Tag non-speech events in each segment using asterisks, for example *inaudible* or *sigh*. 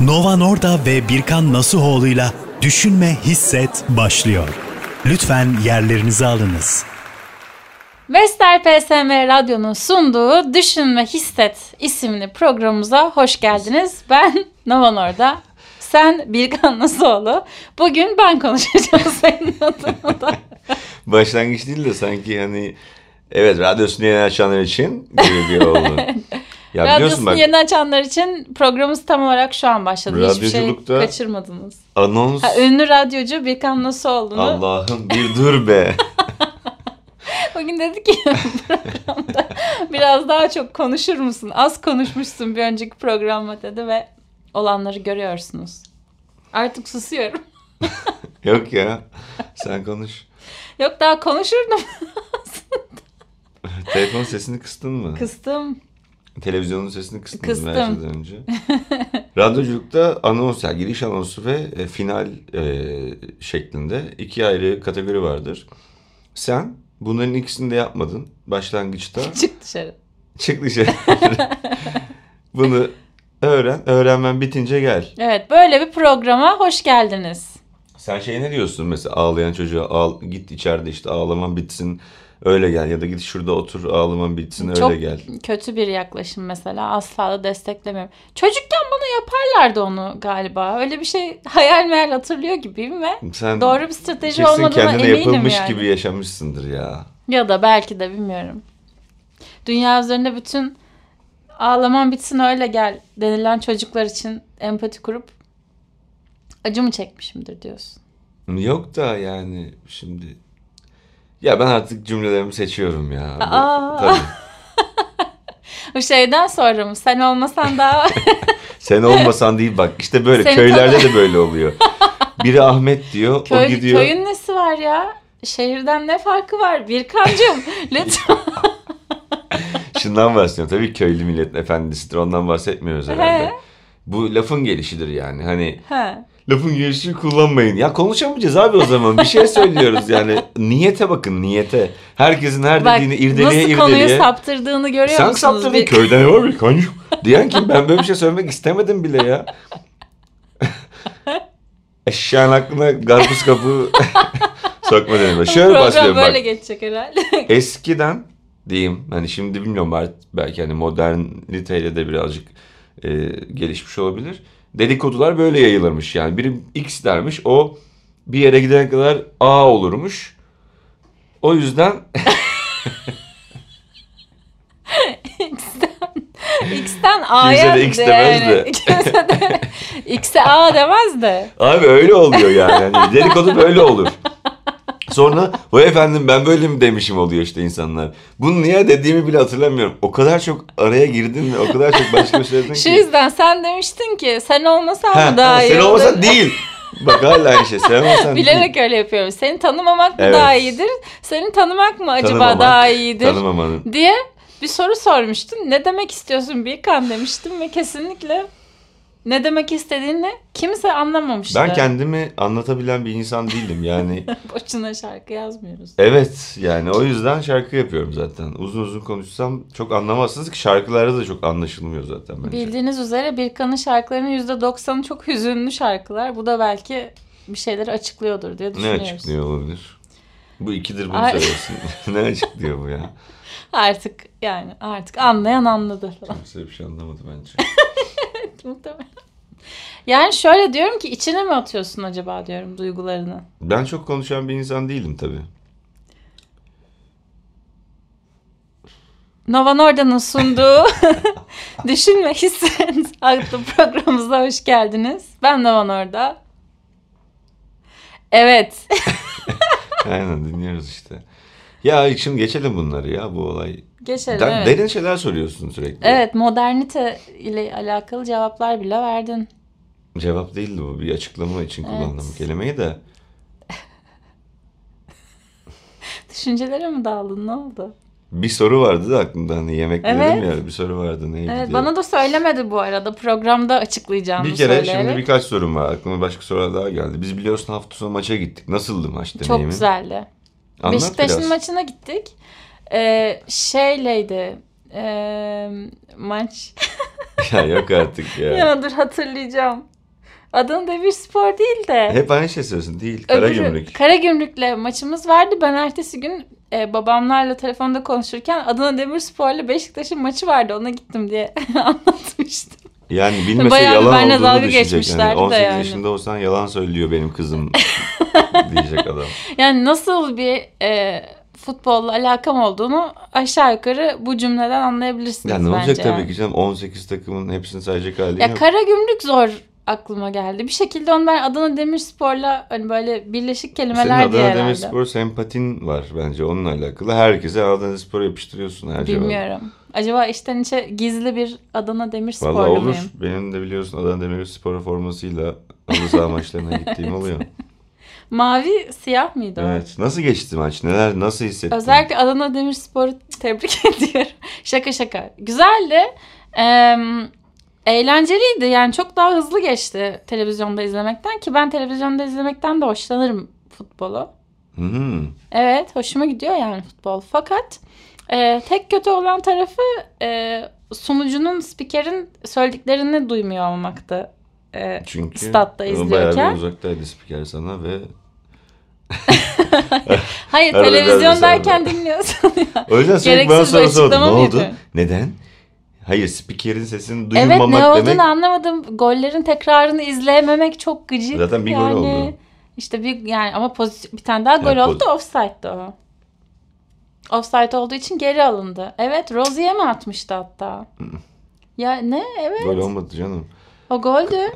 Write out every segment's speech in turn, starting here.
Nova Norda ve Birkan Nasuhoğlu'yla Düşünme Hisset başlıyor. Lütfen yerlerinizi alınız. Vestel PSM Radyo'nun sunduğu Düşünme Hisset isimli programımıza hoş geldiniz. Ben Nova Norda. Sen Birkan Nasuhoğlu. Bugün ben konuşacağım *laughs* senin adına. Başlangıç değil de sanki hani evet radyosunu yeni açanlar için gibi bir oldu. *laughs* Ya Radyosunu bak, yeni açanlar için programımız tam olarak şu an başladı. Hiçbir şey kaçırmadınız. Anons. Ha, ünlü radyocu Birkan Nasuhoğlu'nu. Allah'ım bir dur be. *laughs* Bugün dedi ki *laughs* programda biraz daha çok konuşur musun? Az konuşmuşsun bir önceki programda dedi ve olanları görüyorsunuz. Artık susuyorum. *laughs* Yok ya. Sen konuş. Yok daha konuşurdum. Telefon sesini kıstın mı? Kıstım. Televizyonun sesini kıstın Kıstım. her şeyden önce. *laughs* Radyoculukta anons, yani giriş anonsu ve e, final e, şeklinde iki ayrı kategori vardır. Sen bunların ikisini de yapmadın başlangıçta. *laughs* Çık dışarı. Çık dışarı. *laughs* Bunu öğren, öğrenmen bitince gel. Evet, böyle bir programa hoş geldiniz. Sen şey ne diyorsun mesela ağlayan çocuğa ağl git içeride işte ağlaman bitsin öyle gel ya da git şurada otur ağlaman bitsin Çok öyle gel. Çok kötü bir yaklaşım mesela asla da desteklemiyorum. Çocukken bana yaparlardı onu galiba. Öyle bir şey *laughs* hayal meyal hatırlıyor gibiyim ve Sen doğru bir strateji olmadığına kendine eminim yapılmış yani. gibi yaşamışsındır ya. Ya da belki de bilmiyorum. Dünya üzerinde bütün ağlaman bitsin öyle gel denilen çocuklar için empati kurup acı mı çekmişimdir diyorsun. Yok da yani şimdi ya ben artık cümlelerimi seçiyorum ya. Aa. Tabii. *laughs* o şeyden sonra mı? Sen olmasan daha... *laughs* Sen olmasan değil bak işte böyle Seni köylerde de böyle oluyor. Biri Ahmet diyor Köy, o gidiyor. Köyün nesi var ya? Şehirden ne farkı var? Bir kancım *laughs* lütfen. Şundan bahsediyorum. Tabii köylü millet efendisidir. Ondan bahsetmiyoruz herhalde. He. Bu lafın gelişidir yani. Hani He lafın gelişini kullanmayın. Ya konuşamayacağız abi o zaman. Bir şey söylüyoruz yani. Niyete bakın niyete. Herkesin her Bak, dediğini irdeleye irdeleye. Nasıl konuyu saptırdığını görüyor Sen musunuz? Sen saptırdın. Bir... Köyden ne var bir kancım. Diyen kim? Ben böyle bir şey söylemek istemedim bile ya. *laughs* Eşeğin aklına karpuz kapı *laughs* sokma dedim. Şöyle başlıyorum bak. böyle geçecek herhalde. *laughs* Eskiden diyeyim hani şimdi bilmiyorum belki hani moderniteyle de birazcık e, gelişmiş olabilir dedikodular böyle yayılırmış yani. Biri X dermiş o bir yere gidene kadar A olurmuş. O yüzden X'ten, A'ya de X demez yani. de. *laughs* Kimse de X'e A demez de. Abi öyle oluyor yani. yani dedikodu böyle olur. Sonra bu efendim ben böyle mi demişim oluyor işte insanlar. Bunu niye dediğimi bile hatırlamıyorum. O kadar çok araya girdim ve o kadar çok başka bir şey *laughs* ki. Şu yüzden sen demiştin ki sen olmasan ha, mı daha iyi Sen olmasan değil. Bak hala aynı şey. Sen olmasan *laughs* Bilerek değil. öyle yapıyorum. Seni tanımamak mı evet. daha iyidir? Seni tanımak mı acaba Tanımamak, daha iyidir? Tanımamanın. Diye bir soru sormuştun. Ne demek istiyorsun Birkan demiştim ve kesinlikle ne demek istediğini kimse anlamamıştı. Ben kendimi anlatabilen bir insan değilim yani. *laughs* Boşuna şarkı yazmıyoruz. Evet yani o yüzden şarkı yapıyorum zaten. Uzun uzun konuşsam çok anlamazsınız ki şarkılarda da çok anlaşılmıyor zaten bence. Bildiğiniz üzere Birkan'ın şarkılarının %90'ı çok hüzünlü şarkılar. Bu da belki bir şeyleri açıklıyordur diye düşünüyoruz. Ne açıklıyor olabilir? Bu ikidir bunu söylesin. *laughs* ne açıklıyor bu ya? Artık yani artık anlayan anladı. Kimse bir şey anlamadı bence. *laughs* muhtemelen. Yani şöyle diyorum ki içine mi atıyorsun acaba diyorum duygularını. Ben çok konuşan bir insan değilim tabii. Nova Norda'nın sunduğu *laughs* Düşünme Hisset *laughs* adlı programımıza hoş geldiniz. Ben Nova Norda. Evet. *laughs* Aynen dinliyoruz işte. Ya şimdi geçelim bunları ya bu olay. Geçelim De- evet. Derin şeyler soruyorsun sürekli. Evet modernite ile alakalı cevaplar bile verdin. Cevap değildi bu bir açıklama için evet. kullandığım kelimeyi de. *laughs* Düşüncelere mi daldın ne oldu? Bir soru vardı da aklımda hani yemek evet. dedim ya bir soru vardı neydi Evet diye. bana da söylemedi bu arada programda açıklayacağını Bir kere söyleyerek. şimdi birkaç sorum var aklıma başka sorular daha geldi. Biz biliyorsun hafta sonu maça gittik. Nasıldı maç deneyimi? Çok güzeldi. Anlat Beşiktaş'ın biraz. maçına gittik. Ee, şeyleydi. E, maç. *laughs* ya yok artık ya. ya dur hatırlayacağım. Adana Demirspor değil de. Hep aynı şey söylüyorsun değil. Karagümrük. Karagümrük'le maçımız vardı. Ben ertesi gün e, babamlarla telefonda konuşurken Adana Demirspor'la Beşiktaş'ın maçı vardı. Ona gittim diye *laughs* anlatmıştım. Yani bilmese Bayağı yalan benimle olduğunu dalga geçmişlerdi Yani de 18 yani. yaşında olsan yalan söylüyor benim kızım *laughs* diyecek adam. Yani nasıl bir e, futbolla alakam olduğunu aşağı yukarı bu cümleden anlayabilirsiniz Ya ne bence. olacak tabii yani. ki canım 18 takımın hepsini sayacak hali Ya yok. Karagümrük zor aklıma geldi. Bir şekilde onu ben Adana Demirspor'la hani böyle birleşik Senin kelimeler diye Adana herhalde. Demirspor sempatin var bence onunla alakalı. Herkese Adana Demirspor'u yapıştırıyorsun her cevabı. Bilmiyorum. Acaba içten içe gizli bir Adana Demirsporlu Valla olur. muyum? Benim de biliyorsun Adana Demirspor formasıyla halı saha maçlarına *laughs* gittiğim oluyor. Mavi siyah mıydı o? Evet. Nasıl geçti maç? Neler nasıl hissettin? Özellikle Adana Demirspor'u tebrik *laughs* ediyorum. şaka şaka. Güzeldi. Ee, eğlenceliydi. Yani çok daha hızlı geçti televizyonda izlemekten ki ben televizyonda izlemekten de hoşlanırım futbolu. Hı hı. Evet hoşuma gidiyor yani futbol. Fakat e, tek kötü olan tarafı e, sunucunun, spikerin söylediklerini duymuyor olmaktı. E, Çünkü Statta izliyorken. Bayağı bir uzaktaydı spiker sana ve *laughs* hayır Arada televizyondayken biraz dinliyorsun ya. o yüzden sürekli bana soru sordu. Ne oldu? mıydı? Neden? Hayır spikerin sesini Evet duymamak ne olduğunu demek anlamadım. Gollerin tekrarını izleyememek çok gıcık. Zaten bir gol yani, oldu. İşte bir yani ama pozisyon bir tane daha gol Yani oldu poz- da offside'dı o. Offside olduğu için geri alındı. Evet Rozier'e mi atmıştı hatta? *laughs* ya ne? Evet. gol olmadı canım. O goldü. *laughs*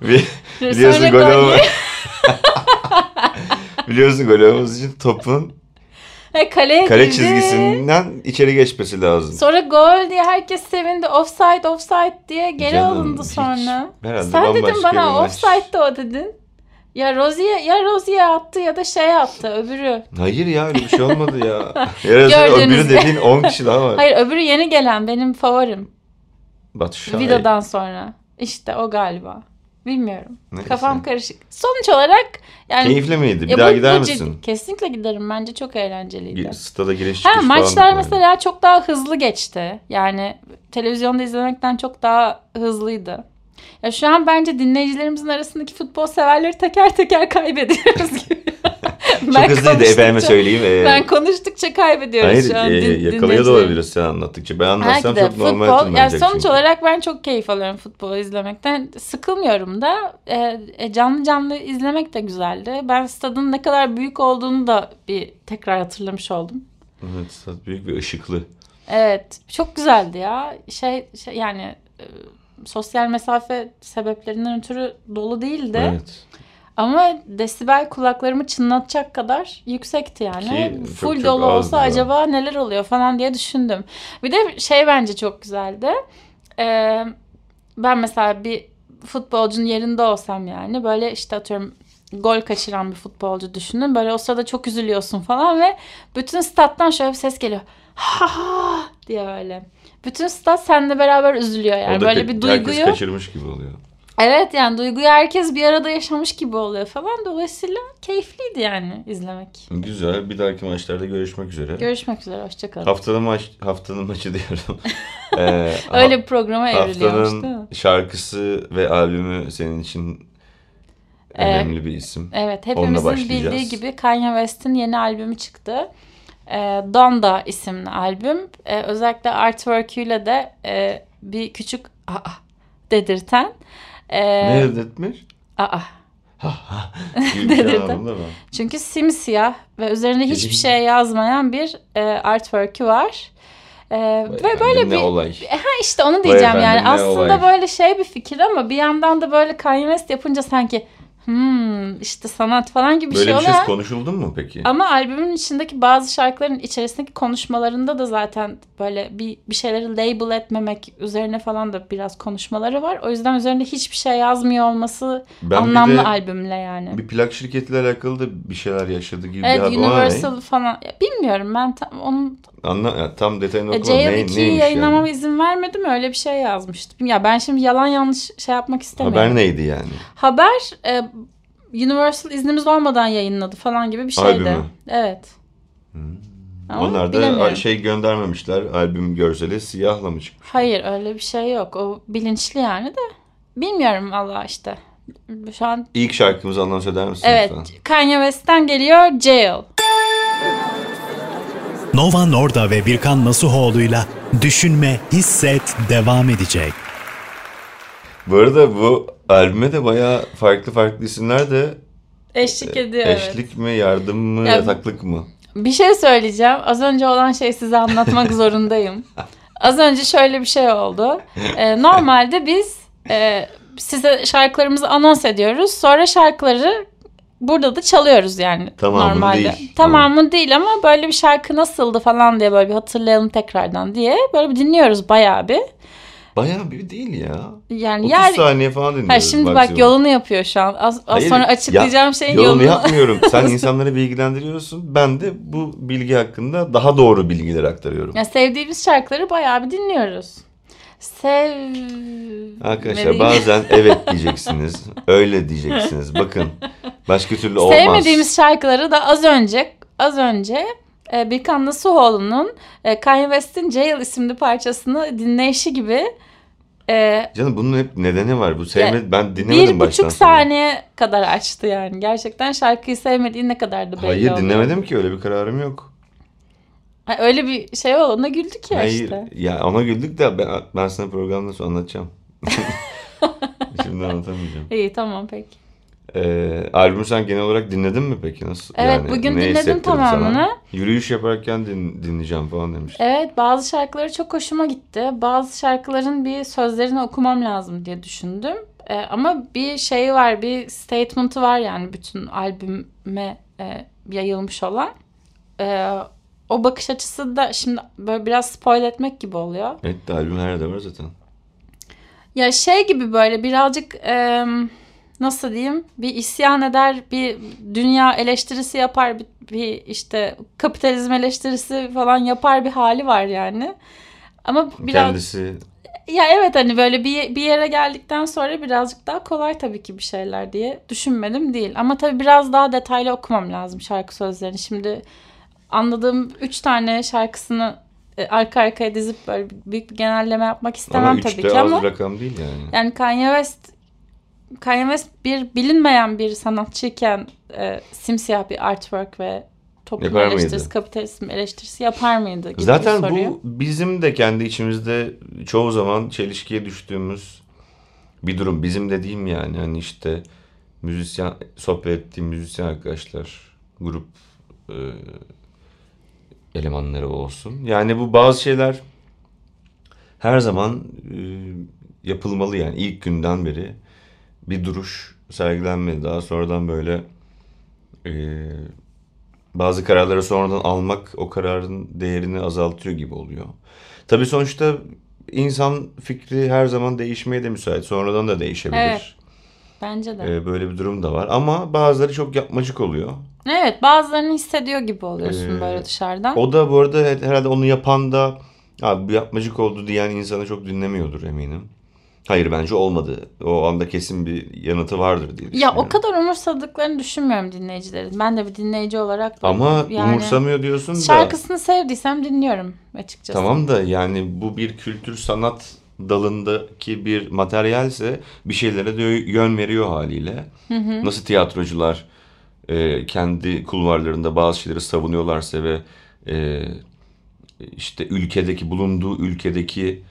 *laughs* Biliyorsun gol. Biliyorsun gol olması için topun Ha, kaleye kale girdi. çizgisinden içeri geçmesi lazım. Sonra gol diye herkes sevindi. Offside offside diye geri Canım, alındı hiç. sonra. Herhalde Sen dedin bana offside'de o dedin. Ya Rozier ya Rozier attı ya da şey attı öbürü. Hayır ya öyle bir şey olmadı ya. Gördüğünüz öbürü dediğin 10 kişi daha var. Hayır öbürü yeni gelen benim favorim. Batu Şahin. Vida'dan sonra. İşte o galiba. Bilmiyorum. Neyse. Kafam karışık. Sonuç olarak yani Keyifli miydi? Bir daha bu- gider bu misin? Kesinlikle giderim. Bence çok eğlenceliydi. Stada giriş çıkış Ha maçlar mesela çok daha hızlı geçti. Yani televizyonda izlemekten çok daha hızlıydı. Ya şu an bence dinleyicilerimizin arasındaki futbol severleri teker teker kaybediyoruz gibi. *laughs* Çok hızlıydı efendime söyleyeyim. Ee, Ben konuştukça kaybediyoruz Hayır şu an. e, din- yakalıyor da olabiliriz sen anlattıkça. Ben anlatsam çok normal futbol, yani sonuç çünkü. olarak ben çok keyif alıyorum futbolu izlemekten. Sıkılmıyorum da. E, e, canlı canlı izlemek de güzeldi. Ben stadın ne kadar büyük olduğunu da bir tekrar hatırlamış oldum. Evet stat büyük bir ışıklı. Evet, çok güzeldi ya. Şey, şey yani e, sosyal mesafe sebeplerinden ötürü dolu değildi. Evet. Ama desibel kulaklarımı çınlatacak kadar yüksekti yani. Ki çok Full çok dolu olsa da. acaba neler oluyor falan diye düşündüm. Bir de şey bence çok güzeldi. Ee, ben mesela bir futbolcunun yerinde olsam yani böyle işte atıyorum gol kaçıran bir futbolcu düşünün. Böyle o sırada çok üzülüyorsun falan ve bütün stat'tan şöyle bir ses geliyor. Ha ha diye böyle. Bütün stat seninle beraber üzülüyor yani. Orada böyle bir Herkes duyguyu. kaçırmış gibi oluyor. Evet yani duyguyu herkes bir arada yaşamış gibi oluyor falan. Dolayısıyla keyifliydi yani izlemek. Güzel. Bir dahaki maçlarda görüşmek üzere. Görüşmek üzere. Hoşçakalın. Haftanın maç haftanın maçı diyorum. *laughs* Ee, Öyle bir programa evriliyormuş değil mi? haftanın şarkısı ve albümü senin için Ee, önemli bir isim. Evet hepimizin bildiği gibi Kanye West'in yeni albümü çıktı. Ee, Donda isimli albüm. Ee, özellikle artwork'üyle de e, bir küçük aa dedirten. e, Ne ödetmiş? aa. *laughs* Dedirten. Çünkü simsiyah ve üzerinde hiçbir şey yazmayan bir e, artwork'ü var. E, ve böyle bir olay. Ha işte onu diyeceğim efendim, yani. Aslında olay. böyle şey bir fikir ama bir yandan da böyle Kanye West yapınca sanki hmm işte sanat falan gibi bir Böyle şey bir şey konuşuldu mu peki? Ama albümün içindeki bazı şarkıların içerisindeki konuşmalarında da zaten böyle bir, bir şeyleri label etmemek üzerine falan da biraz konuşmaları var. O yüzden üzerinde hiçbir şey yazmıyor olması Ben anlamlı bir de albümle yani. bir plak şirketiyle alakalı da bir şeyler yaşadı gibi Evet bir Universal falan. Ya, bilmiyorum ben tam, onun Anla, tam detayını e, okuma. Ne, Jail neymiş 2'yi yayınlamama yani? izin vermedi mi? Öyle bir şey yazmıştım. Ya ben şimdi yalan yanlış şey yapmak istemiyorum. Haber neydi yani? Haber e, Universal iznimiz olmadan yayınladı falan gibi bir şeydi. Albümü. Evet. Ama Onlar da şey göndermemişler. Albüm görseli siyahla mı çıkmış? Hayır öyle bir şey yok. O bilinçli yani de. Bilmiyorum Allah işte. Şu an İlk şarkımızı anons eder misin evet lütfen? Kanye West'ten geliyor Jail. Nova Norda ve Birkan Nasuhoğlu'yla Düşünme, Hisset devam edecek. Bu arada bu albüme de bayağı farklı farklı isimler de Eşlik ediyor evet. eşlik mi, yardım mı, Ya- yataklık mı? Bir şey söyleyeceğim. Az önce olan şeyi size anlatmak *laughs* zorundayım. Az önce şöyle bir şey oldu. Ee, normalde biz e, size şarkılarımızı anons ediyoruz. Sonra şarkıları burada da çalıyoruz yani Tamamını normalde. değil. Tamamı değil ama böyle bir şarkı nasıldı falan diye böyle bir hatırlayalım tekrardan diye böyle bir dinliyoruz bayağı bir. Bayağı bir değil ya. Yani 30 yer saniye falan dinliyoruz. Ha şimdi bak maksimum. yolunu yapıyor şu an. Az, az Hayır, sonra açıklayacağım ya- şeyin yolunu. yolunu. yapmıyorum. *laughs* Sen insanları bilgilendiriyorsun. Ben de bu bilgi hakkında daha doğru bilgiler aktarıyorum. Ya sevdiğimiz şarkıları bayağı bir dinliyoruz. Sev... Arkadaşlar bazen *laughs* evet diyeceksiniz. Öyle diyeceksiniz. Bakın. Başka türlü olmaz. Sevmediğimiz şarkıları da az önce az önce e, Birkan Nasuhoğlu'nun e, Kanye West'in Jail isimli parçasını dinleyişi gibi e, Canım bunun hep nedeni var. Bu sevmedi ben dinlemedim bir baştan buçuk sona. saniye kadar açtı yani. Gerçekten şarkıyı sevmediği ne kadar da belli Hayır dinlemedim ki öyle bir kararım yok. Ha, öyle bir şey oldu. Ona güldük ya Hayır. işte. Ya ona güldük de ben, ben sana programda sonra anlatacağım. *laughs* Şimdi anlatamayacağım. İyi tamam peki. Ee, albümü sen genel olarak dinledin mi peki? Nasıl? Evet, bugün ne dinledim tamamını. Sana? Yürüyüş yaparken din, dinleyeceğim falan demiş. Evet bazı şarkıları çok hoşuma gitti. Bazı şarkıların bir sözlerini okumam lazım diye düşündüm. Ee, ama bir şey var, bir statement'ı var yani bütün albüme e, yayılmış olan. Ee, o bakış açısı da şimdi böyle biraz spoil etmek gibi oluyor. Evet de albüm her yerde var zaten. Ya şey gibi böyle birazcık e, nasıl diyeyim bir isyan eder, bir dünya eleştirisi yapar, bir, bir işte kapitalizm eleştirisi falan yapar bir hali var yani. Ama biraz Kendisi ya evet hani böyle bir, bir yere geldikten sonra birazcık daha kolay tabii ki bir şeyler diye düşünmedim değil. Ama tabii biraz daha detaylı okumam lazım şarkı sözlerini. Şimdi anladığım üç tane şarkısını e, arka arkaya dizip böyle büyük bir genelleme yapmak istemem ama tabii ki az ama. rakam değil yani. Yani Kanye West Kanye West bir bilinmeyen bir sanatçıyken e, simsiyah bir artwork ve toplum Yapar mıydı? eleştirisi, kapitalizm eleştirisi yapar mıydı gibi Zaten bu bizim de kendi içimizde çoğu zaman çelişkiye düştüğümüz bir durum. Bizim de diyeyim yani hani işte müzisyen sohbet ettiğim müzisyen arkadaşlar grup e, elemanları olsun. Yani bu bazı şeyler her zaman e, yapılmalı yani ilk günden beri bir duruş sergilenmeli. Daha sonradan böyle e, bazı kararları sonradan almak o kararın değerini azaltıyor gibi oluyor. Tabii sonuçta insan fikri her zaman değişmeye de müsait. Sonradan da değişebilir. Evet. Bence de. Ee, böyle bir durum da var. Ama bazıları çok yapmacık oluyor. Evet bazılarını hissediyor gibi oluyorsun Ee, böyle dışarıdan. O da bu arada her- herhalde onu yapan da abi bu yapmacık oldu diyen insanı çok dinlemiyordur eminim. Hayır bence olmadı. O anda kesin bir yanıtı vardır diye Ya o kadar umursadıklarını düşünmüyorum dinleyicilerin. Ben de bir dinleyici olarak da Ama yani umursamıyor diyorsun da. şarkısını sevdiysem dinliyorum açıkçası. Tamam da yani bu bir kültür sanat dalındaki bir materyalse bir şeylere de yön veriyor haliyle. Nasıl tiyatrocular e, kendi kulvarlarında bazı şeyleri savunuyorlarsa ve e, işte ülkedeki bulunduğu ülkedeki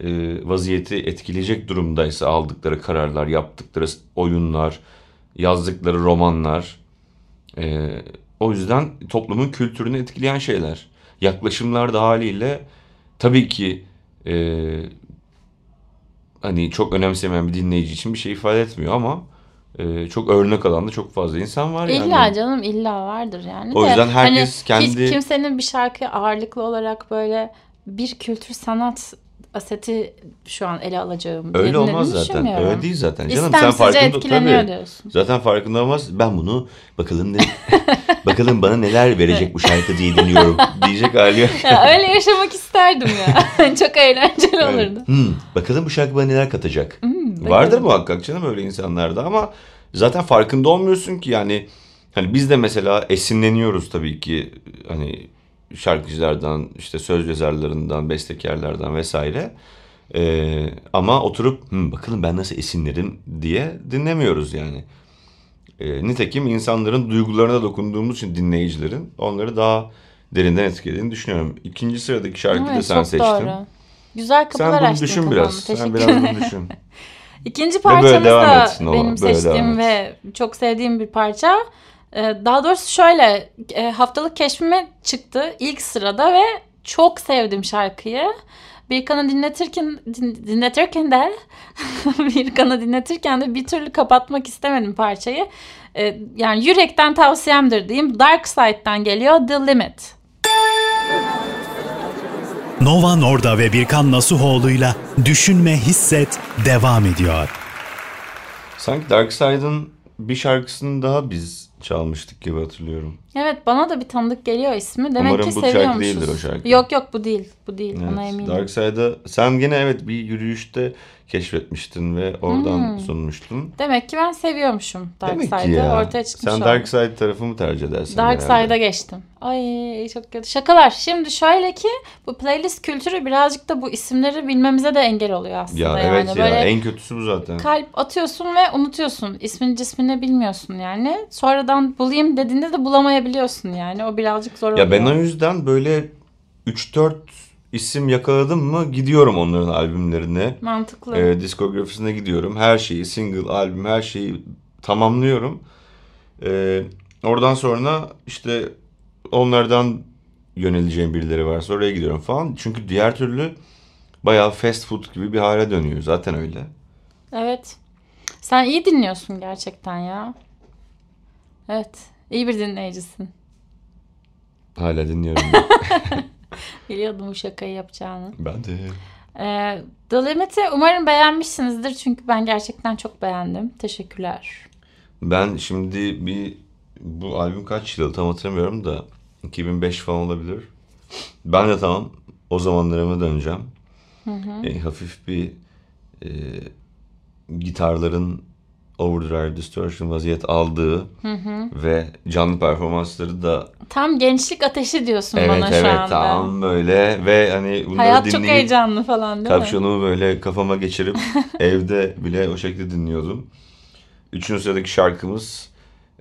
e, vaziyeti etkileyecek durumdaysa aldıkları kararlar, yaptıkları oyunlar, yazdıkları romanlar e, o yüzden toplumun kültürünü etkileyen şeyler. Yaklaşımlar da haliyle tabii ki e, hani çok önemsemeyen bir dinleyici için bir şey ifade etmiyor ama e, çok örnek alan da çok fazla insan var yani. İlla canım illa vardır yani. O de yüzden herkes hani Hiç kendi- kimsenin bir şarkıya ağırlıklı olarak böyle bir kültür sanat aseti şu an ele alacağım. Öyle olmaz zaten. Öyle değil zaten. Canım sen İstemsizce farkında tabii. diyorsun. Zaten farkında olmaz. Ben bunu bakalım ne *laughs* bakalım bana neler verecek bu şarkı diye dinliyorum *laughs* diyecek hali yok. Ya öyle yaşamak isterdim ya. *laughs* Çok eğlenceli olurdu. Hmm, bakalım bu şarkı bana neler katacak. Hmm, Vardır muhakkak canım öyle insanlarda ama zaten farkında olmuyorsun ki yani hani biz de mesela esinleniyoruz tabii ki hani şarkıcılardan, işte söz yazarlarından, bestekarlardan vesaire. Ee, ama oturup bakalım ben nasıl esinlerim diye dinlemiyoruz yani. Ee, nitekim insanların duygularına dokunduğumuz için dinleyicilerin onları daha derinden etkilediğini düşünüyorum. İkinci sıradaki şarkıyı evet, da sen seçtin. Doğru. Güzel kapılar Sen bunu düşün kafamı. biraz. Sen biraz bunu düşün. *laughs* İkinci parçamız da etsin, benim seçtiğim ve çok sevdiğim bir parça. Ee, daha doğrusu şöyle e, haftalık keşfime çıktı ilk sırada ve çok sevdim şarkıyı. Birkan'ı dinletirken dinletirken de *laughs* Birkan'ı dinletirken de bir türlü kapatmak istemedim parçayı. Ee, yani yürekten tavsiyemdir diyeyim. Dark Side'dan geliyor The Limit. Nova Norda ve Birkan Nasuhoğlu'yla Düşünme Hisset devam ediyor. Sanki Dark Side'ın bir şarkısını daha biz çalmıştık gibi hatırlıyorum. Evet bana da bir tanıdık geliyor ismi. Demek Umarım ki bu şarkı değildir o şarkı. Yok yok bu değil. Bu değil evet, ona eminim. Dark Side'a sen gene evet bir yürüyüşte keşfetmiştin ve oradan hmm. sunmuştun. Demek ki ben seviyormuşum Dark Side'ı. Ortaya çıkmış Sen Dark Side tarafı mı tercih edersin? Dark Side'a geçtim. Ay çok kötü. Şakalar. Şimdi şöyle ki bu playlist kültürü birazcık da bu isimleri bilmemize de engel oluyor aslında. Ya yani. evet Böyle ya en kötüsü bu zaten. Kalp atıyorsun ve unutuyorsun. İsmini cismini bilmiyorsun yani. Sonradan bulayım dediğinde de bulamayabiliyorsun yani. O birazcık zor oluyor. Ya ben o yüzden böyle 3-4 isim yakaladım mı gidiyorum onların albümlerine. Mantıklı. E, diskografisine gidiyorum. Her şeyi single albüm her şeyi tamamlıyorum. E, oradan sonra işte onlardan yöneleceğim birileri varsa oraya gidiyorum falan. Çünkü diğer türlü bayağı fast food gibi bir hale dönüyor. Zaten öyle. Evet. Sen iyi dinliyorsun gerçekten ya. Evet. İyi bir dinleyicisin. Hala dinliyorum. *laughs* Biliyordum bu şakayı yapacağını. Ben de. Ee, The Limit'i umarım beğenmişsinizdir. Çünkü ben gerçekten çok beğendim. Teşekkürler. Ben şimdi bir bu albüm kaç yıl tam hatırlamıyorum da 2005 falan olabilir. Ben de tamam o zamanlarıma döneceğim. Hı hı. E, hafif bir e, gitarların overdrive distortion vaziyet aldığı hı hı. ve canlı performansları da tam gençlik ateşi diyorsun evet, bana evet, şu anda. Evet tam böyle ve hani bunları Hayat dinleyip çok heyecanlı falan değil kapşonumu mi? böyle kafama geçirip *laughs* evde bile o şekilde dinliyordum. Üçüncü sıradaki şarkımız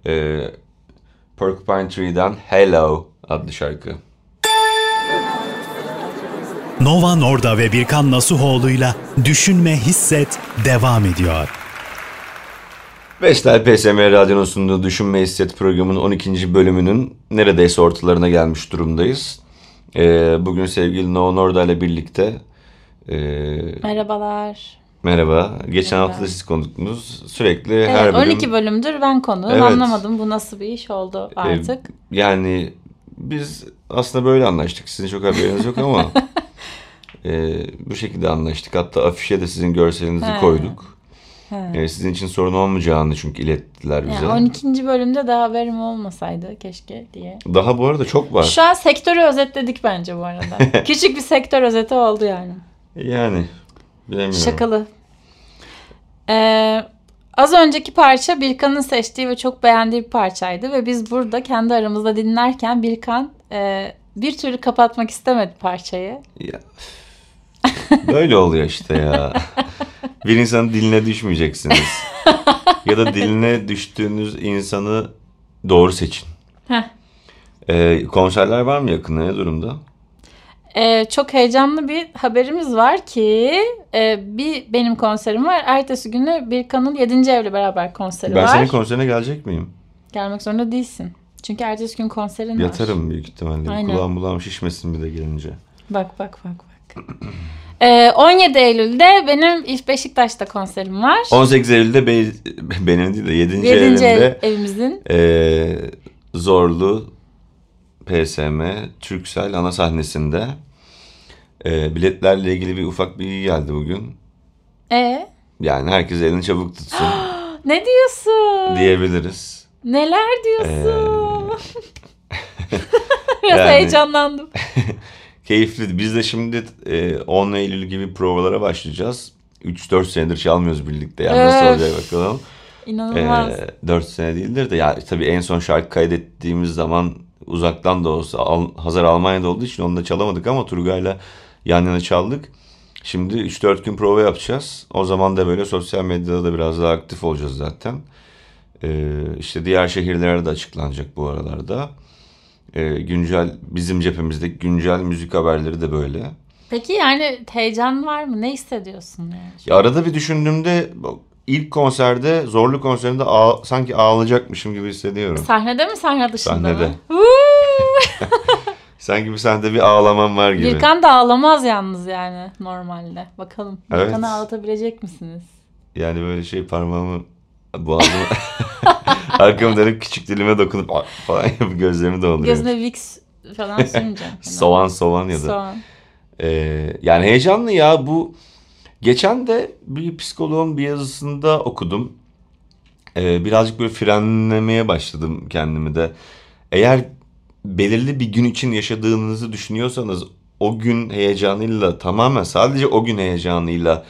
e, Porcupine Tree'den Hello adlı şarkı. Nova Norda ve Birkan Nasuhoğlu'yla Düşünme Hisset devam ediyor. Vestel PSM Radyo'nun sunduğu Düşünme Hisset programının 12. bölümünün neredeyse ortalarına gelmiş durumdayız. Ee, bugün sevgili Nova Norda ile birlikte... E, Merhabalar. Merhaba. Geçen Merhaba. hafta da siz konuktunuz. Sürekli evet, her bölüm... 12 bölümdür ben konuğum. Evet. Anlamadım bu nasıl bir iş oldu ee, artık. Ee, yani biz aslında böyle anlaştık. Sizin çok haberiniz yok ama... *laughs* e, bu şekilde anlaştık. Hatta afişe de sizin görselinizi He. koyduk. He. sizin için sorun olmayacağını çünkü ilettiler bize. Yani 12. bölümde daha haberim olmasaydı keşke diye. Daha bu arada çok var. Şu an sektörü özetledik bence bu arada. *laughs* Küçük bir sektör özeti oldu yani. Yani bilemiyorum. Şakalı. Ee, az önceki parça Birkan'ın seçtiği ve çok beğendiği bir parçaydı. Ve biz burada kendi aramızda dinlerken Birkan e, bir türlü kapatmak istemedi parçayı. Ya. Böyle oluyor işte ya. *laughs* Bir insanın diline düşmeyeceksiniz. *laughs* ya da diline düştüğünüz insanı doğru seçin. Heh. Ee, konserler var mı yakında ne durumda? Ee, çok heyecanlı bir haberimiz var ki e, bir benim konserim var. Ertesi günü bir kanal 7. evle beraber konseri ben var. Ben senin konserine gelecek miyim? Gelmek zorunda değilsin. Çünkü ertesi gün konserin Yatarım var. Yatarım büyük ihtimalle. Aynen. Kulağım bulağım şişmesin bir de gelince. Bak bak bak bak. *clears throat* Ee, 17 Eylül'de benim Beşiktaş'ta konserim var. 18 Eylül'de be, benim değil de 7. 7. evimde ev, evimizin. E, Zorlu PSM Türksel ana sahnesinde. E, biletlerle ilgili bir ufak bilgi geldi bugün. E Yani herkes elini çabuk tutsun. *gasps* ne diyorsun? Diyebiliriz. Neler diyorsun? Ee... *laughs* Biraz yani... heyecanlandım. *laughs* keyifli. Biz de şimdi e, 10 Eylül gibi provalara başlayacağız. 3-4 senedir çalmıyoruz birlikte. Yani evet. nasıl olacak bakalım. İnanılmaz. E, 4 sene değildir de ya tabii en son şarkı kaydettiğimiz zaman uzaktan da olsa Al- Hazar Almanya'da olduğu için onu da çalamadık ama Turgay'la yan yana çaldık. Şimdi 3-4 gün prova yapacağız. O zaman da böyle sosyal medyada da biraz daha aktif olacağız zaten. Ee, işte diğer şehirlere de açıklanacak bu aralarda. Ee, güncel bizim cephemizdeki güncel müzik haberleri de böyle. Peki yani heyecan var mı? Ne hissediyorsun yani? Ya arada bir düşündüğümde ilk konserde zorlu konserinde ağ, sanki ağlayacakmışım gibi hissediyorum. Sahnede mi sahne dışında Sahnede. mı? *laughs* sanki bir sahnede bir ağlamam var gibi. Birkan da ağlamaz yalnız yani normalde. Bakalım Evet. Ağlatabilecek misiniz? Yani böyle şey parmağımı boğazıma *laughs* arkamı dönüp küçük dilime dokunup falan yapıp gözlerimi dolduruyorum. Gözüne Vicks falan *laughs* sürünce. Soğan soğan ya da. Soğan. Ee, yani heyecanlı ya bu. Geçen de bir psikoloğun bir yazısında okudum. Ee, birazcık böyle frenlemeye başladım kendimi de. Eğer belirli bir gün için yaşadığınızı düşünüyorsanız o gün heyecanıyla tamamen sadece o gün heyecanıyla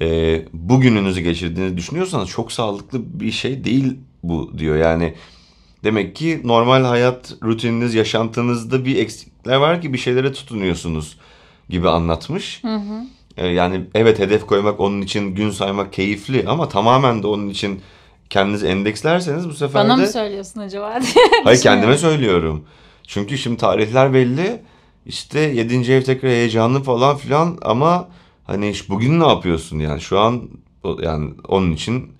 e, bugününüzü geçirdiğinizi düşünüyorsanız çok sağlıklı bir şey değil bu diyor. Yani demek ki normal hayat rutininiz, yaşantınızda bir eksikler var ki bir şeylere tutunuyorsunuz gibi anlatmış. E, yani evet hedef koymak onun için gün saymak keyifli ama tamamen de onun için kendinizi endekslerseniz bu sefer Bana de... mı söylüyorsun acaba diye *laughs* Hayır kendime söylüyorum. Çünkü şimdi tarihler belli. İşte 7. ev tekrar heyecanlı falan filan ama hani iş- bugün ne yapıyorsun yani şu an yani onun için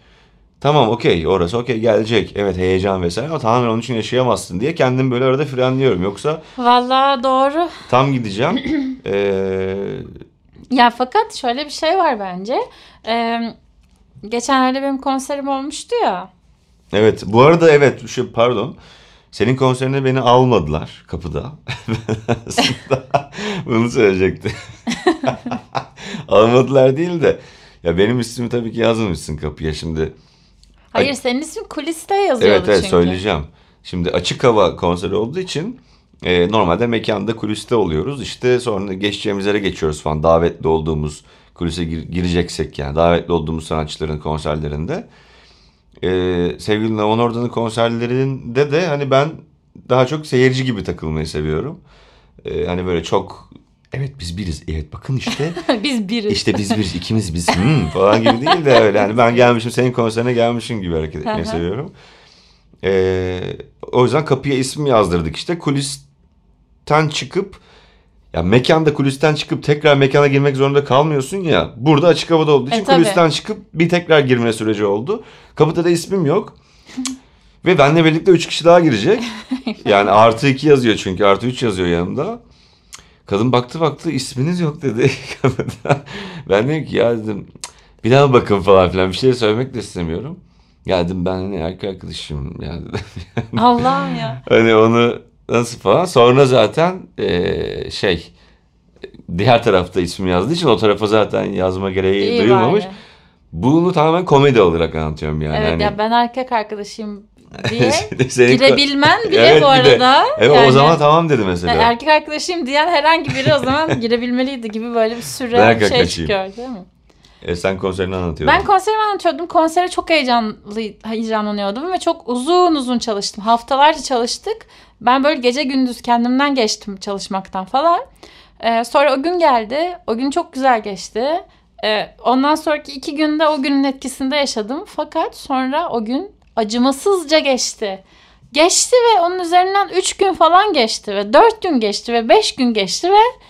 tamam okey orası okey gelecek. Evet heyecan vesaire ama tamamen onun için yaşayamazsın diye kendimi böyle arada frenliyorum. Yoksa Vallahi doğru. tam gideceğim. *clears throat* Ee, Ya fakat şöyle bir şey var bence. Ee, geçenlerde benim konserim olmuştu ya. evet bu arada evet şu pardon. Senin konserine beni almadılar kapıda. *laughs* Aslında bunu söyleyecektim. *laughs* almadılar değil de ya benim ismimi tabii ki yazmamışsın kapıya şimdi. Hayır Ay- senin ismin kuliste yazıyordu Evet evet çünkü. söyleyeceğim. Şimdi açık hava konseri olduğu için e, normalde mekanda kuliste oluyoruz. İşte sonra geçeceğimiz yere geçiyoruz falan. Davetli olduğumuz kulise gir- gireceksek yani davetli olduğumuz sanatçıların konserlerinde. E, sevgili Navan Orda'nın konserlerinde de hani ben daha çok seyirci gibi takılmayı seviyorum. E, hani böyle çok evet biz biriz. Evet bakın işte *laughs* Biz biriz. işte biz biriz ikimiz biz hmm, falan gibi değil de öyle. Yani ben gelmişim senin konserine gelmişim gibi hareket etmeyi seviyorum. Ee, o yüzden kapıya isim yazdırdık işte. Kulisten çıkıp ya mekanda kulisten çıkıp tekrar mekana girmek zorunda kalmıyorsun ya. Burada açık havada olduğu için E, tabii. kulisten çıkıp bir tekrar girme süreci oldu. Kapıda da ismim yok. Ve benle birlikte üç kişi daha girecek. *laughs* Yani artı iki yazıyor çünkü artı üç yazıyor yanımda. Kadın baktı baktı isminiz yok dedi. *laughs* Ben dedim ki ya dedim "Cık, bir daha bakın falan filan bir şey söylemek de istemiyorum. Ya dedim ben hani erkek arkadaşım ya dedim. *laughs* Allah'ım ya. hani onu nasıl falan. Sonra zaten eee, şey diğer tarafta ismi yazdığı için o tarafa zaten yazma gereği İyi duyulmamış. bari. Bunu tamamen komedi olarak anlatıyorum yani. Evet Hani- ya ben erkek arkadaşım diye *laughs* Senin- girebilmen bile Evet, bu arada. Evet yani, o zaman tamam dedi mesela. yani erkek arkadaşım diyen herhangi biri o zaman *laughs* girebilmeliydi gibi böyle bir süre Ben bir şey çıkıyor değil mi? E, sen konserini anlatıyordun. Ben konserimi anlatıyordum. Konsere çok heyecanlı, heyecanlanıyordum ve çok uzun uzun çalıştım. Haftalarca çalıştık. Ben böyle gece gündüz kendimden geçtim çalışmaktan falan. Ee, sonra o gün geldi. O gün çok güzel geçti. Ee, ondan sonraki iki günde o günün etkisinde yaşadım. Fakat sonra o gün acımasızca geçti. Geçti ve onun üzerinden üç gün falan geçti ve dört gün geçti ve beş gün geçti ve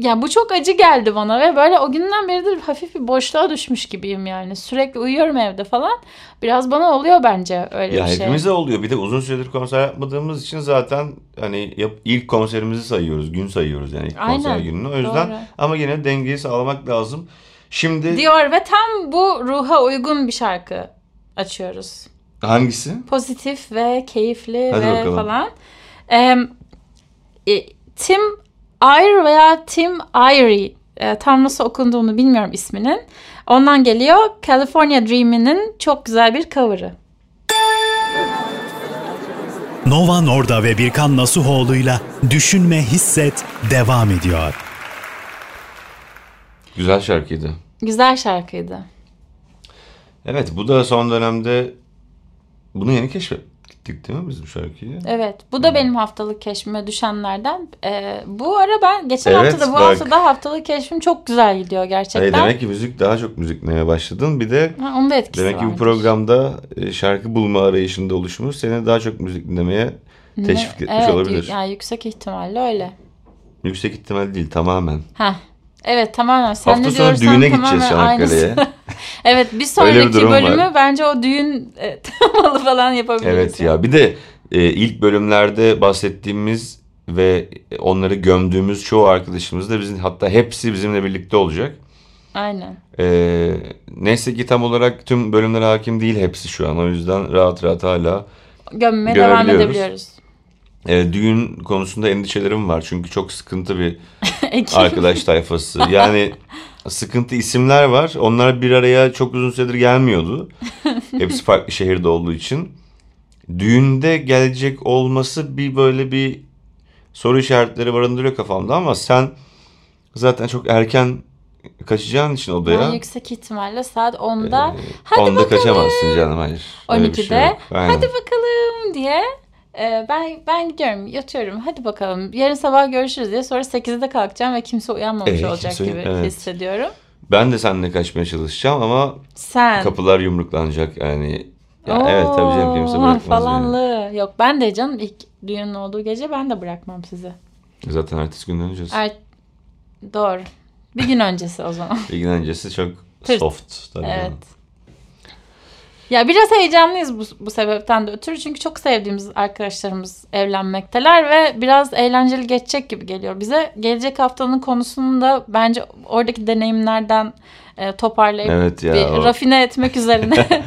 ya bu çok acı geldi bana ve böyle o günden beridir hafif bir boşluğa düşmüş gibiyim yani. Sürekli uyuyorum evde falan. Biraz bana oluyor bence öyle Ya bir şey. hepimize oluyor. Bir de uzun süredir konser yapmadığımız için zaten hani yap, ilk konserimizi sayıyoruz. Gün sayıyoruz yani ilk konser Aynen. gününü. O yüzden Doğru. ama yine dengeyi sağlamak lazım. Şimdi Diyor ve tam bu ruha uygun bir şarkı açıyoruz. hangisi? Pozitif ve keyifli Hadi ve bakalım. falan. Ee, e, Tim Eyre veya Tim Eyre e, tam nasıl okunduğunu bilmiyorum isminin. Ondan geliyor California Dream'inin çok güzel bir cover'ı. Nova Norda ve Birkan Nasuhoğlu'yla Düşünme Hisset devam ediyor. Güzel şarkıydı. Güzel şarkıydı. Evet bu da son dönemde bunu yeni keşfettik değil mi biz bu şarkıyı? Evet. Bu da hmm. benim haftalık keşfime düşenlerden. Ee, bu ara ben geçen evet, hafta da bu bak, hafta da haftalık keşfim çok güzel gidiyor gerçekten. Hayır, demek ki müzik daha çok müzik dinlemeye başladın. Bir de ha, onun da etkisi demek ki bu programda e, şarkı bulma arayışında oluşumuz seni daha çok müzik dinlemeye teşvik etmiş evet, olabilir. Yani yüksek ihtimalle öyle. Yüksek ihtimal değil tamamen. Heh. Evet tamamen. Sen Hafta ne sonra düğüne gideceğiz Çanakkale'ye. *laughs* evet bir sonraki bir bölümü var. bence o düğün e, *laughs* temalı falan yapabiliriz. Evet ya bir de e, ilk bölümlerde bahsettiğimiz ve onları gömdüğümüz çoğu arkadaşımız da bizim hatta hepsi bizimle birlikte olacak. Aynen. Ee, neyse ki tam olarak tüm bölümlere hakim değil hepsi şu an. O yüzden rahat rahat hala gömmeye devam edebiliyoruz. Ee, düğün konusunda endişelerim var. Çünkü çok sıkıntı bir *laughs* arkadaş tayfası. Yani *laughs* sıkıntı isimler var. Onlar bir araya çok uzun süredir gelmiyordu. *laughs* Hepsi farklı şehirde olduğu için. Düğünde gelecek olması bir böyle bir soru işaretleri barındırıyor kafamda ama sen zaten çok erken kaçacağın için odaya. Ben yüksek ihtimalle saat 10'da. Ee, hadi 10'da bakalım. kaçamazsın canım hayır. 12'de. Şey hadi bakalım diye ee, ben ben gidiyorum yatıyorum hadi bakalım yarın sabah görüşürüz diye sonra 8'de kalkacağım ve kimse uyanmamış evet, olacak kimse, gibi evet. hissediyorum. Ben de seninle kaçmaya çalışacağım ama Sen. kapılar yumruklanacak yani. Ya Oo, evet tabii canım kimse bırakmaz falanlı. Yani. Yok ben de canım ilk düğünün olduğu gece ben de bırakmam sizi. Zaten ertesi gün döneceğiz. Er... Doğru. Bir gün öncesi o zaman. bir gün öncesi çok soft. Tabii evet. Yani. Ya biraz heyecanlıyız bu, bu sebepten de ötürü. Çünkü çok sevdiğimiz arkadaşlarımız evlenmekteler ve biraz eğlenceli geçecek gibi geliyor bize. Gelecek haftanın konusunu da bence oradaki deneyimlerden e, toparlayıp evet ya, bir o... rafine etmek üzerine *laughs*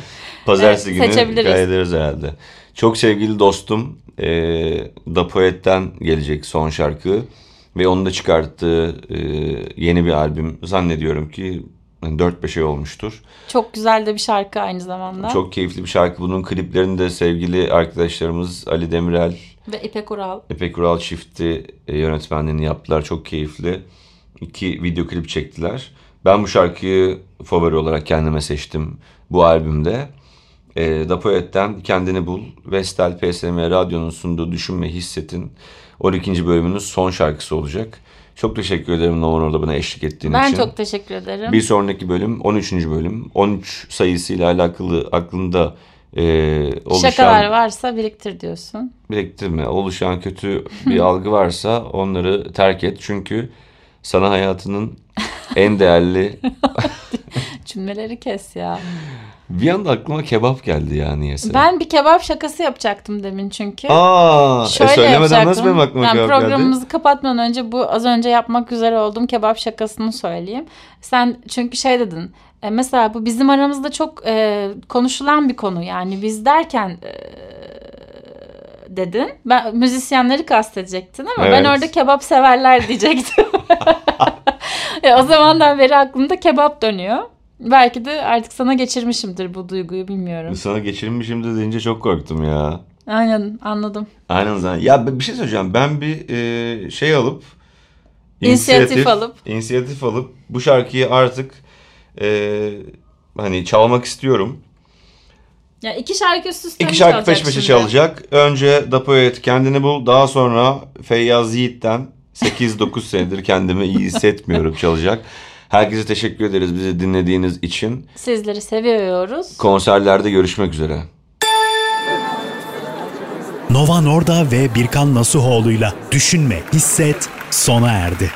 Pazartesi *laughs* günü seçebiliriz. herhalde. Çok sevgili dostum e, Da Poet'ten gelecek son şarkı ve onun da çıkarttığı e, yeni bir albüm zannediyorum ki 4-5 ay olmuştur. Çok güzel de bir şarkı aynı zamanda. Çok keyifli bir şarkı. Bunun kliplerini de sevgili arkadaşlarımız Ali Demirel ve İpek Ural. İpek Ural çifti e, yönetmenliğini yaptılar. Çok keyifli. İki video klip çektiler. Ben bu şarkıyı favori olarak kendime seçtim bu albümde. E, da Poet'ten Kendini Bul, Vestel PSM Radyo'nun sunduğu Düşünme Hisset'in 12. bölümünün son şarkısı olacak. Çok teşekkür ederim Novan orada bana eşlik ettiğin ben için. Ben çok teşekkür ederim. Bir sonraki bölüm 13. bölüm. 13 sayısıyla alakalı aklında e, oluşan... Şakalar varsa biriktir diyorsun. Biriktirme. Oluşan kötü bir *laughs* algı varsa onları terk et. Çünkü sana hayatının en değerli... *laughs* Cümleleri kes ya. *laughs* Bir anda aklıma kebap geldi ya niyeyse. Ben bir kebap şakası yapacaktım demin çünkü. Aa, e, Şöyle e söylemeden nasıl benim aklıma yani kebap Programımızı geldi? kapatmadan önce bu az önce yapmak üzere olduğum kebap şakasını söyleyeyim. Sen çünkü şey dedin. E, mesela bu bizim aramızda çok e, konuşulan bir konu. Yani biz derken e, dedin. Ben müzisyenleri kastedecektin ama evet. ben orada kebap severler diyecektim. *laughs* *laughs* e, o zamandan beri aklımda kebap dönüyor. Belki de artık sana geçirmişimdir bu duyguyu bilmiyorum. Sana geçirmişimdir deyince çok korktum ya. Aynen anladım. Aynen zaten. Ya bir şey söyleyeceğim. Ben bir e, şey alıp inisiyatif, alıp inisiyatif alıp bu şarkıyı artık e, hani çalmak istiyorum. Ya iki şarkı üst üste İki şarkı peş peşe çalacak. Önce Dapoet kendini bul. Daha sonra Feyyaz Yiğit'ten 8-9 senedir kendimi iyi hissetmiyorum çalacak. Herkese teşekkür ederiz bizi dinlediğiniz için. Sizleri seviyoruz. Konserlerde görüşmek üzere. Nova Norda ve Birkan Nasuhoğlu'yla Düşünme, Hisset sona erdi.